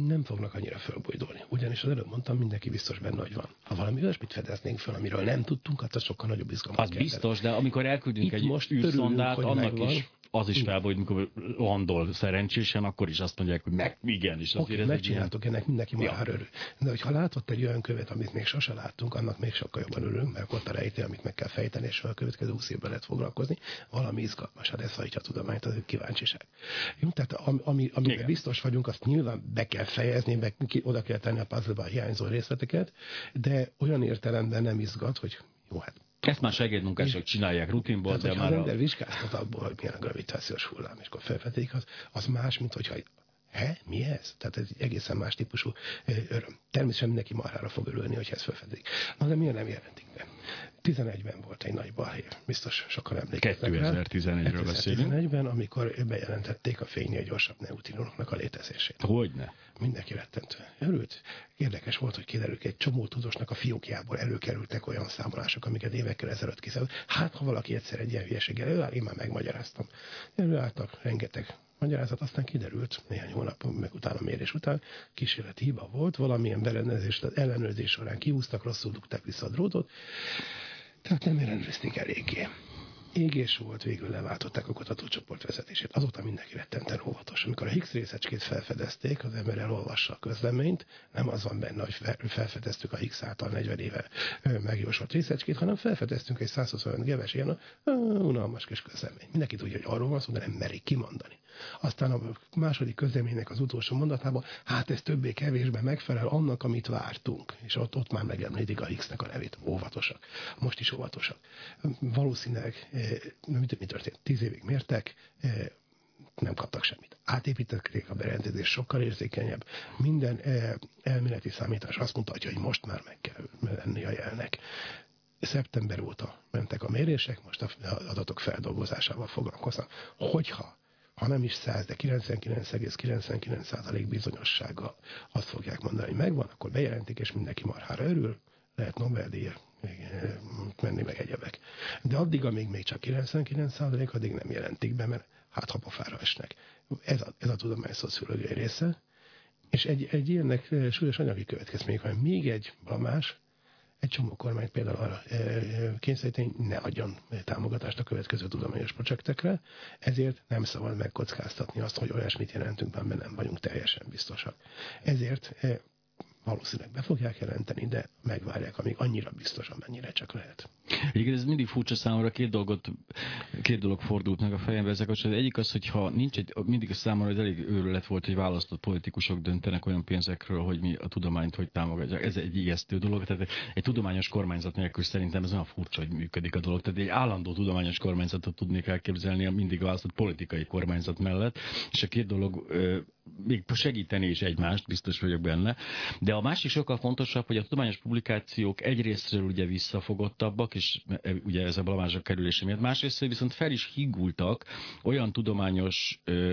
nem fognak annyira fölbojdulni. Ugyanis az előbb mondtam, mindenki biztos benne, hogy van. Ha valami olyasmit fedeznénk fel, amiről nem tudtunk, hát az sokkal nagyobb izgalmat Az biztos, de amikor elküldünk Itt egy most űrszondát, annak megvan. is az is felbolyt, amikor landol szerencsésen, akkor is azt mondják, hogy meg, igen, és azért okay, megcsináltok ilyen... ennek mindenki ja. már örül. De hogyha látott egy olyan követ, amit még sose láttunk, annak még sokkal jobban örülünk, mert ott a rejtély, amit meg kell fejteni, és a következő 20 évben lehet foglalkozni, valami izgalmas, hát ez hajtja a tudományt, az kíváncsiság. Jó, tehát ami, ami biztos vagyunk, azt nyilván be kell fejezni, meg ki, oda kell tenni a puzzle a hiányzó részleteket, de olyan értelemben nem izgat, hogy jó, hát ezt már segédmunkások csinálják rutinból, Tehát, de már... Ha az ember vizsgáztat abból, hogy milyen a gravitációs hullám, és akkor felfedik, az, az más, mint hogyha He? Mi ez? Tehát ez egy egészen más típusú öröm. Természetesen mindenki marhára fog örülni, hogy ez felfedik. Na de miért nem jelentik be? 11-ben volt egy nagy balhé, biztos sokan emlékeznek 2011-ről beszélünk. 2011-ben, amikor bejelentették a fénynél gyorsabb neutrinóknak a létezését. Hogyne? Mindenki rettentő. Örült. Érdekes volt, hogy kiderült, egy csomó tudósnak a fiókjából előkerültek olyan számolások, amiket évekkel ezelőtt kiszállott. Hát, ha valaki egyszer egy ilyen hülyeséggel előáll, én már megmagyaráztam. Előálltak rengeteg magyarázat, aztán kiderült néhány hónap meg utána mérés után, kísérleti hiba volt, valamilyen berendezés, ellenőrzés során kiúztak, rosszul dugták vissza a drótot, tehát nem ellenőrizték eléggé. Égés volt, végül leváltották a kutatócsoport vezetését. Azóta mindenki rettenten óvatos. Amikor a Higgs részecskét felfedezték, az ember elolvassa a közleményt, nem az van benne, hogy felfedeztük a Higgs által 40 éve megjósolt részecskét, hanem felfedeztünk egy 125 geves ilyen unalmas kis közlemény. Mindenki tudja, hogy arról van szó, de nem merik kimondani. Aztán a második közleménynek az utolsó mondatában, hát ez többé-kevésbé megfelel annak, amit vártunk. És ott, ott már megemlítik a X-nek a nevét. Óvatosak. Most is óvatosak. Valószínűleg, mi, mi történt? Tíz évig mértek, eh, nem kaptak semmit. Átépítették a berendezés, sokkal érzékenyebb. Minden eh, elméleti számítás azt mutatja, hogy most már meg kell lenni a jelnek. Szeptember óta mentek a mérések, most a adatok feldolgozásával foglalkoznak. Hogyha ha nem is 100, de 99,99% bizonyossággal azt fogják mondani, hogy megvan, akkor bejelentik, és mindenki marhára örül, lehet Nobel-díjat menni meg egyebek. De addig, amíg még csak 99% addig nem jelentik be, mert hát ha pofára esnek. Ez a, ez a tudomány szociológiai része, és egy, egy ilyennek súlyos anyagi következmények van. Még egy blamás, egy csomó kormány például arra e, e, kényszeríteni, ne adjon támogatást a következő tudományos projektekre, ezért nem szabad megkockáztatni azt, hogy olyasmit jelentünk, amiben nem vagyunk teljesen biztosak. Ezért valószínűleg be fogják jelenteni, de megvárják, amíg annyira biztos, amennyire csak lehet. Igen, ez mindig furcsa számomra, két, dolgot, két dolog fordult meg a fejembe ezek az Egyik az, hogyha nincs egy, mindig a számomra ez elég őrület volt, hogy választott politikusok döntenek olyan pénzekről, hogy mi a tudományt hogy támogatják. Ez egy ijesztő dolog, tehát egy tudományos kormányzat nélkül szerintem ez olyan furcsa, hogy működik a dolog. Tehát egy állandó tudományos kormányzatot tudnék elképzelni a mindig választott politikai kormányzat mellett, és a két dolog még segíteni is egymást, biztos vagyok benne. De a másik sokkal fontosabb, hogy a tudományos publikációk egyrésztről ugye visszafogottabbak, és e, ugye ez a blamázsok kerülése miatt, másrészt viszont fel is higultak olyan tudományos ö,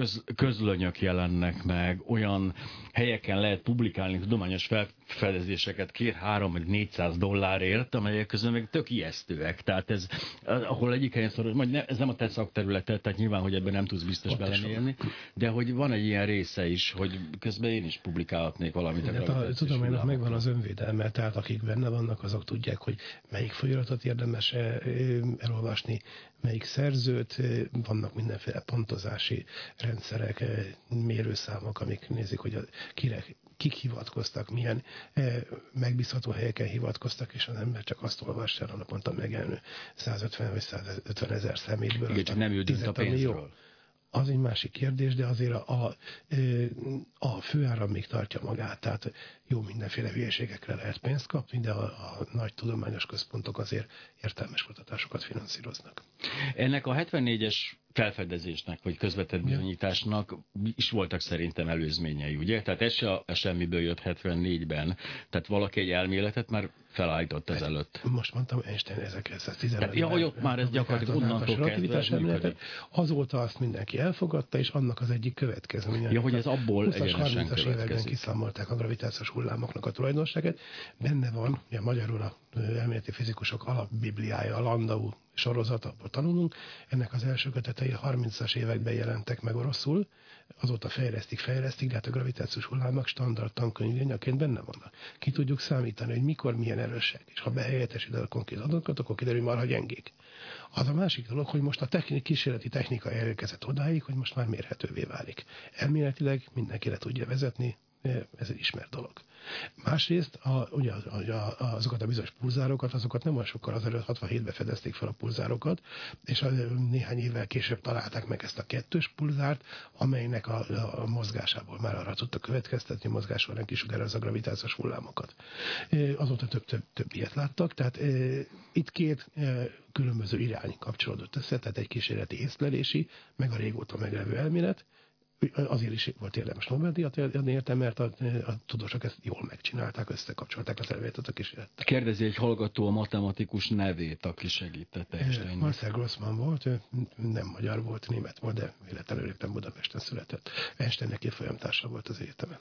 köz, közlönyök jelennek meg, olyan helyeken lehet publikálni tudományos felfedezéseket két, három vagy 400 dollárért, amelyek közben meg tök ijesztőek. Tehát ez, ahol egyik helyen szorul, hogy ne, ez nem a te szakterületed, tehát nyilván, hogy ebben nem tudsz biztos belemérni, de hogy van egy ilyen része is, hogy közben én is publikálhatnék valamit. Hát a, a tudománynak megvan az önvédelme, tehát akik benne vannak, azok tudják, hogy melyik folyamatot érdemes elolvasni, melyik szerzőt, vannak mindenféle pontozási rendszerek, mérőszámok, amik nézik, hogy a, kire, kik hivatkoztak, milyen megbízható helyeken hivatkoztak, és az ember csak azt olvassa el a naponta megjelenő 150 vagy 150 ezer szemétből. Igen, csak nem ő dönt a pénzről. Az egy másik kérdés, de azért a, a, a főáram még tartja magát, tehát jó mindenféle hülyeségekre lehet pénzt kapni, de a, a nagy tudományos központok azért értelmes kutatásokat finanszíroznak. Ennek a 74-es felfedezésnek, vagy közvetett bizonyításnak is voltak szerintem előzményei, ugye? Tehát ez se a semmiből jött 74-ben. Tehát valaki egy elméletet már felállított ezelőtt. Most mondtam Einstein 1915 Ja, hogy ott már ez gyakorlatilag onnantól kezdve Azóta azt mindenki elfogadta, és annak az egyik következménye. Ja, hogy ez abból 20-30-as években kiszámolták a gravitációs hullámoknak a tulajdonságát. Benne van, ugye magyarul a elméleti fizikusok alapbibliája, a Landau sorozat, abból tanulunk. Ennek az első kötetei a 30-as években jelentek meg oroszul, azóta fejlesztik, fejlesztik, de hát a gravitációs hullámok standard tankönyvényaként benne vannak. Ki tudjuk számítani, hogy mikor milyen erősek, és ha behelyettesíted a konkrét adatokat, akkor kiderül, hogy marha gyengék. Az a másik dolog, hogy most a technik, kísérleti technika elérkezett odáig, hogy most már mérhetővé válik. Elméletileg mindenki le tudja vezetni, ez egy ismert dolog. Másrészt a, ugye azokat a bizonyos pulzárokat, azokat nem olyan sokkal azelőtt 67-ben fedezték fel a pulzárokat, és néhány évvel később találták meg ezt a kettős pulzárt, amelynek a, a mozgásából már arra tudta következtetni, a mozgásról nem kisugározza a gravitációs hullámokat. Azóta több, több, több ilyet láttak, tehát e, itt két e, különböző irány kapcsolódott össze, tehát egy kísérleti észlelési, meg a régóta meglevő elmélet, azért is volt érdemes Nobel-díjat adni érte, mert a, a tudósok ezt jól megcsinálták, összekapcsolták az elvétet a kísérlettel. Kérdezi egy hallgató a matematikus nevét, aki segítette Einsteinnek. Marcel Grossman volt, ő nem magyar volt, német volt, de véletlenül éppen Budapesten született. Einsteinnek évfolyamtársa volt az egyetemen.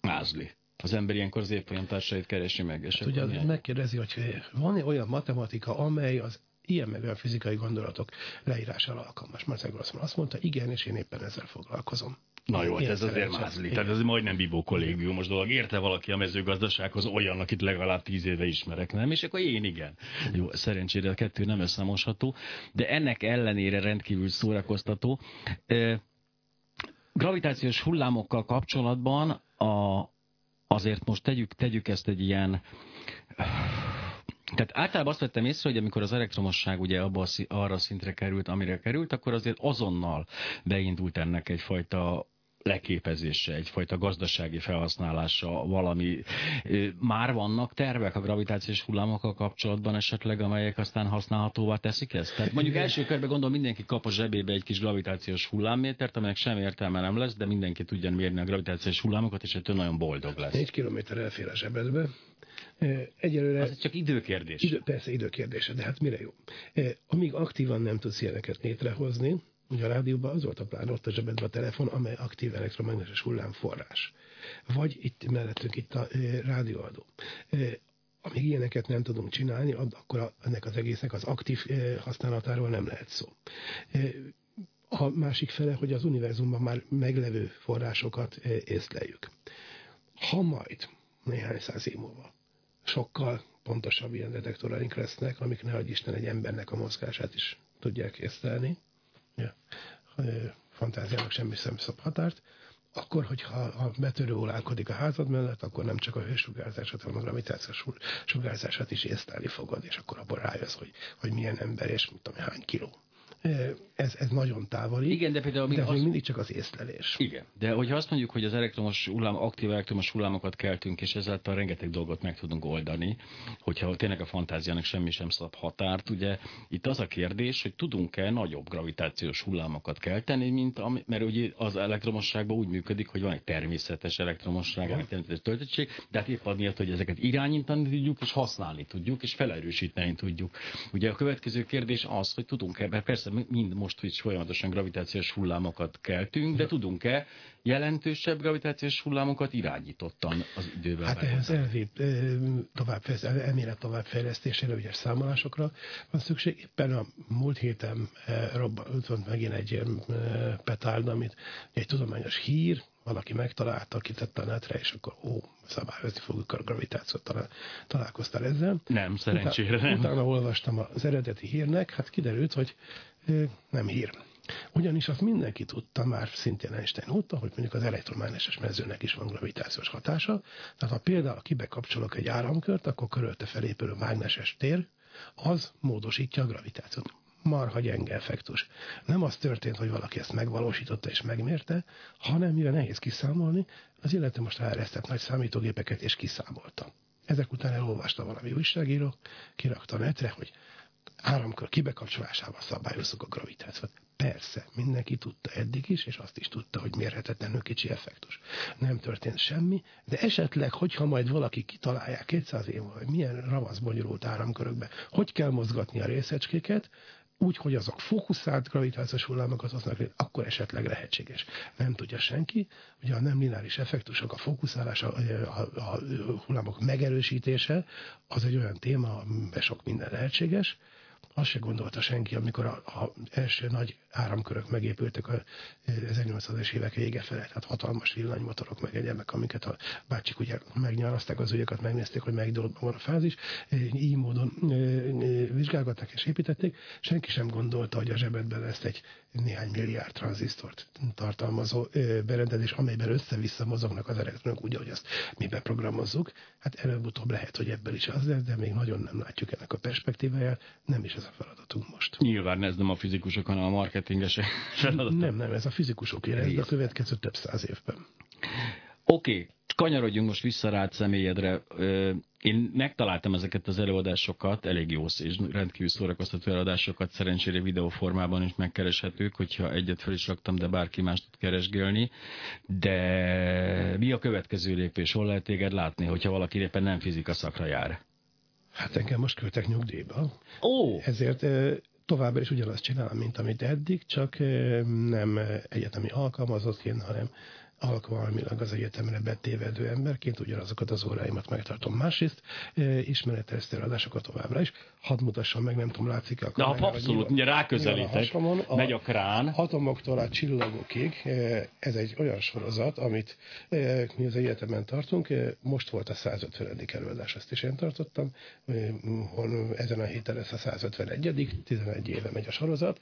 Mázli. Az ember ilyenkor az évfolyamtársait keresi meg. És hát ugye megkérdezi, hogy van-e olyan matematika, amely az ilyen meg olyan fizikai gondolatok leírására alkalmas. Marcel Grossman azt mondta, igen, és én éppen ezzel foglalkozom. Na jó, hát ez azért mázli. Tehát ez majdnem bibó kollégiumos dolog. Érte valaki a mezőgazdasághoz olyan, akit legalább tíz éve ismerek, nem? És akkor én igen. Jó, szerencsére a kettő nem összemosható, de ennek ellenére rendkívül szórakoztató. gravitációs hullámokkal kapcsolatban a, azért most tegyük, tegyük ezt egy ilyen tehát általában azt vettem észre, hogy amikor az elektromosság ugye abba, arra szintre került, amire került, akkor azért azonnal beindult ennek egyfajta leképezése, egyfajta gazdasági felhasználása, valami. Már vannak tervek a gravitációs hullámokkal kapcsolatban esetleg, amelyek aztán használhatóvá teszik ezt? Tehát mondjuk első körben gondolom mindenki kap a zsebébe egy kis gravitációs hullámmétert, amelynek sem értelme nem lesz, de mindenki tudja mérni a gravitációs hullámokat, és ettől nagyon boldog lesz. Egy kilométer elfér a zsebedbe, Egyelőre... Az csak időkérdés. Idő, persze időkérdése, de hát mire jó? Amíg aktívan nem tudsz ilyeneket létrehozni, ugye a rádióban az volt a plán, ott a zsebedben a telefon, amely aktív elektromágneses hullámforrás. Vagy itt mellettünk itt a rádióadó. Amíg ilyeneket nem tudunk csinálni, akkor a, ennek az egésznek az aktív használatáról nem lehet szó. A másik fele, hogy az univerzumban már meglevő forrásokat észleljük. Ha majd néhány száz év múlva sokkal pontosabb ilyen detektoraink lesznek, amik ne Isten egy embernek a mozgását is tudják észlelni. Ja. Fantáziának semmi szemszab határt. Akkor, hogyha a betörő ólálkodik a házad mellett, akkor nem csak a hősugárzását, hanem a gravitációs sugárzását is észlelni fogod, és akkor abból rájössz, hogy, hogy milyen ember és mit tudom, hány kiló ez, ez nagyon távoli, Igen, de, például de az... még mindig csak az észlelés. Igen, de hogyha azt mondjuk, hogy az elektromos hullám, aktív elektromos hullámokat keltünk, és ezáltal rengeteg dolgot meg tudunk oldani, hogyha tényleg a fantáziának semmi sem szab határt, ugye itt az a kérdés, hogy tudunk-e nagyobb gravitációs hullámokat kelteni, mint ami, mert ugye az elektromosságban úgy működik, hogy van egy természetes elektromosság, egy természetes töltöttség, de hát épp miatt, hogy ezeket irányítani tudjuk, és használni tudjuk, és felerősíteni tudjuk. Ugye a következő kérdés az, hogy tudunk-e, persze mind most is folyamatosan gravitációs hullámokat keltünk, de tudunk-e jelentősebb gravitációs hullámokat irányítottan az idővel Hát ehhez elvét, tovább, elmélet továbbfejlesztésére, ugye számolásokra van szükség. Éppen a múlt héten robbant megint egy petárd, amit egy tudományos hír, valaki megtalálta, kitette a netre, és akkor ó, szabályozni fogjuk a gravitációt. Talán, találkoztál ezzel? Nem, szerencsére utána, nem. Utána olvastam az eredeti hírnek, hát kiderült, hogy nem hír. Ugyanis azt mindenki tudta, már szintén Einstein tudta, hogy mondjuk az elektromágneses mezőnek is van gravitációs hatása. Tehát ha például kibekapcsolok egy áramkört, akkor körülte felépülő mágneses tér, az módosítja a gravitációt. Marha gyenge effektus. Nem az történt, hogy valaki ezt megvalósította és megmérte, hanem mivel nehéz kiszámolni, az illető most ráeresztett nagy számítógépeket és kiszámolta. Ezek után elolvasta valami újságíró, kirakta a netre, hogy áramkör kibekapcsolásával szabályozzuk a gravitációt. Persze, mindenki tudta eddig is, és azt is tudta, hogy mérhetetlenül kicsi effektus. Nem történt semmi, de esetleg, hogyha majd valaki kitalálják 200 év hogy milyen ravasz bonyolult áramkörökbe, hogy kell mozgatni a részecskéket, úgy, hogy azok fókuszált gravitációs hullámokat hoznak, akkor esetleg lehetséges. Nem tudja senki, ugye a nem lineáris effektusok, a fókuszálás, a, a, a hullámok megerősítése, az egy olyan téma, amiben sok minden lehetséges, azt se gondolta senki, amikor a, a első nagy áramkörök megépültek a 1800-es évek vége felett, tehát hatalmas villanymotorok meg egyemek, amiket a bácsik ugye megnyarazták az ügyeket, megnézték, hogy melyik dologban van a fázis, így módon vizsgálgatták és építették. Senki sem gondolta, hogy a zsebedben lesz egy néhány milliárd tranzisztort tartalmazó berendezés, amelyben össze-vissza mozognak az elektronok úgy, ahogy azt mi beprogramozzuk. Hát előbb-utóbb lehet, hogy ebből is az lesz, de még nagyon nem látjuk ennek a perspektíváját, nem is ez a feladatunk most. Nyilván ez nem a fizikusok, hanem a marketingesek feladata. Nem, nem, ez a fizikusok ez a következő több száz évben. Oké, okay, kanyarodjunk most vissza rád személyedre. Én megtaláltam ezeket az előadásokat, elég jó és rendkívül szórakoztató előadásokat, szerencsére videóformában is megkereshetők, hogyha egyet fel is raktam, de bárki más tud keresgélni. De mi a következő lépés? Hol lehet téged látni, hogyha valaki éppen nem fizika szakra jár? Hát engem most küldtek nyugdíjba. Ó! Ezért továbbra is ugyanazt csinálom, mint amit eddig, csak nem egyetemi alkalmazottként, hanem alkalmilag az egyetemre betévedő emberként ugyanazokat az óráimat megtartom. Másrészt e, ismeretesztő adásokat továbbra is. Hadd mutassam meg, nem tudom, látszik-e a kamerán. Na, abszolút, ugye ráközelítek, a megy a krán. Atomoktól a csillagokig, e, ez egy olyan sorozat, amit e, mi az egyetemen tartunk. E, most volt a 150. előadás, azt is én tartottam. E, ezen a héten lesz a 151. 11 éve megy a sorozat.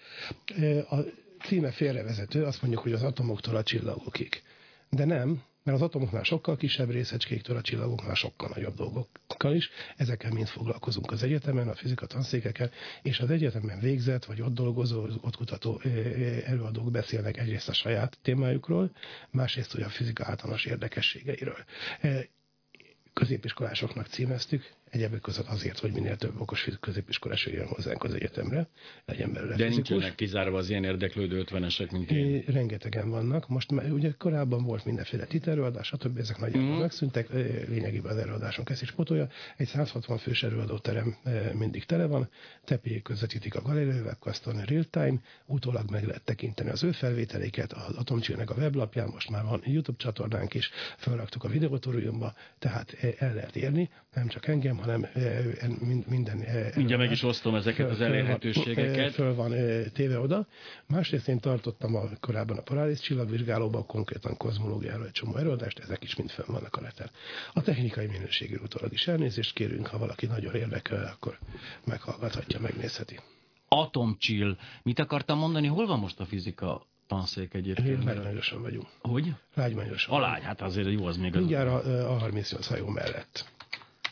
A címe félrevezető, azt mondjuk, hogy az atomoktól a csillagokig. De nem, mert az atomoknál sokkal kisebb részecskéktől, a csillagoknál sokkal nagyobb dolgokkal is. Ezekkel mind foglalkozunk az egyetemen, a fizika tanszékeken, és az egyetemen végzett, vagy ott dolgozó, ott kutató előadók beszélnek egyrészt a saját témájukról, másrészt hogy a fizika általános érdekességeiről. Középiskolásoknak címeztük, Egyebek között azért, hogy minél több okos középiskolás jön hozzánk az egyetemre, legyen belőle De fizikus. nincsenek kizárva az ilyen érdeklődő 50-esek, mint én. Rengetegen vannak. Most már ugye korábban volt mindenféle titelőadás, stb. ezek nagyjából mm. megszűntek. Lényegében az előadásunk ezt is potolja. Egy 160 fős előadóterem mindig tele van. Tepélyék közvetítik a Galileo Webcaston real time. Utólag meg lehet tekinteni az ő felvételeiket az Atomcsőnek a weblapján. Most már van YouTube csatornánk is. Felraktuk a videótoriumba, tehát el lehet érni. Nem csak engem, hanem minden... Mindjárt meg is osztom ezeket az elérhetőségeket. Föl van téve oda. Másrészt én tartottam a, korábban a Polaris csillagvizsgálóban, konkrétan kozmológiáról egy csomó előadást, ezek is mind fönn vannak a neten. A technikai minőségű utólag is elnézést kérünk, ha valaki nagyon érdekel, akkor meghallgathatja, megnézheti. Atomcsill. Mit akartam mondani? Hol van most a fizika tanszék egyébként? Lágymányosan vagyunk. Hogy? Lágymányosan. A lágy, hát azért jó, az még... Mindjárt a, a 38 hajó mellett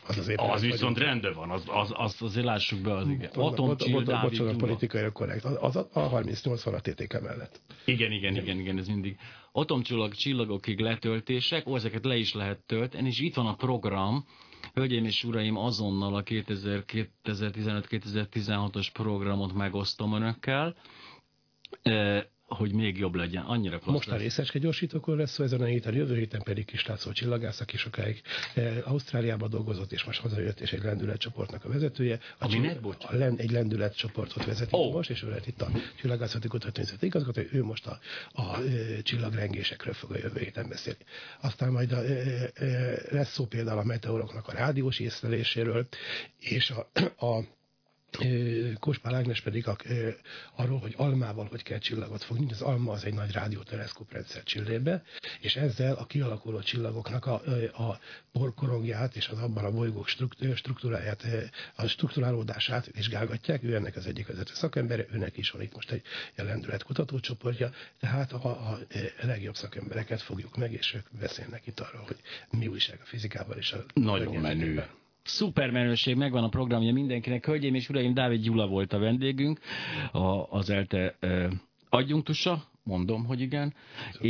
az azért az viszont rendben van, az, az, az azért lássuk be, az igen. Atomcsill, Bocsánat, politikai korrekt. Az a, a 38 van a TTK mellett. Igen, igen, igen, igen, ez mindig. Atomcsillag csillagokig letöltések, ó, ezeket le is lehet tölteni, és itt van a program, Hölgyeim és uraim, azonnal a 2015-2016-os programot megosztom önökkel hogy még jobb legyen. Annyira klassz Most lesz. a részecske gyorsítókor lesz szó ezen a héten, jövő héten pedig kis László csillagász, aki sokáig eh, Ausztráliában dolgozott, és most hazajött, és egy lendületcsoportnak a vezetője. A Ami csillag? A len, egy lendületcsoportot vezeti oh. most, és ő lett itt a csillagászati kutatóintézet igazgató, ő most a, a, a eh, csillagrengésekről fog a jövő héten beszélni. Aztán majd a, a, eh, a, lesz szó például a meteoroknak a rádiós észleléséről, és a, a Kospál Ágnes pedig a, arról, hogy almával hogy kell csillagot fogni. Az alma az egy nagy rádióteleszkóp rendszer csillébe, és ezzel a kialakuló csillagoknak a, a porkorongját és az abban a bolygók struktúráját, a struktúrálódását vizsgálgatják. Ő ennek az egyik vezető szakembere, őnek is van itt most egy lendület kutatócsoportja, tehát a, a legjobb szakembereket fogjuk meg, és ők beszélnek itt arról, hogy mi újság a fizikával és a Nagyon menő. Szupermenőség, megvan a programja mindenkinek. Hölgyeim és uraim, Dávid Gyula volt a vendégünk, a, az ELTE adjunktusa, mondom, hogy igen, és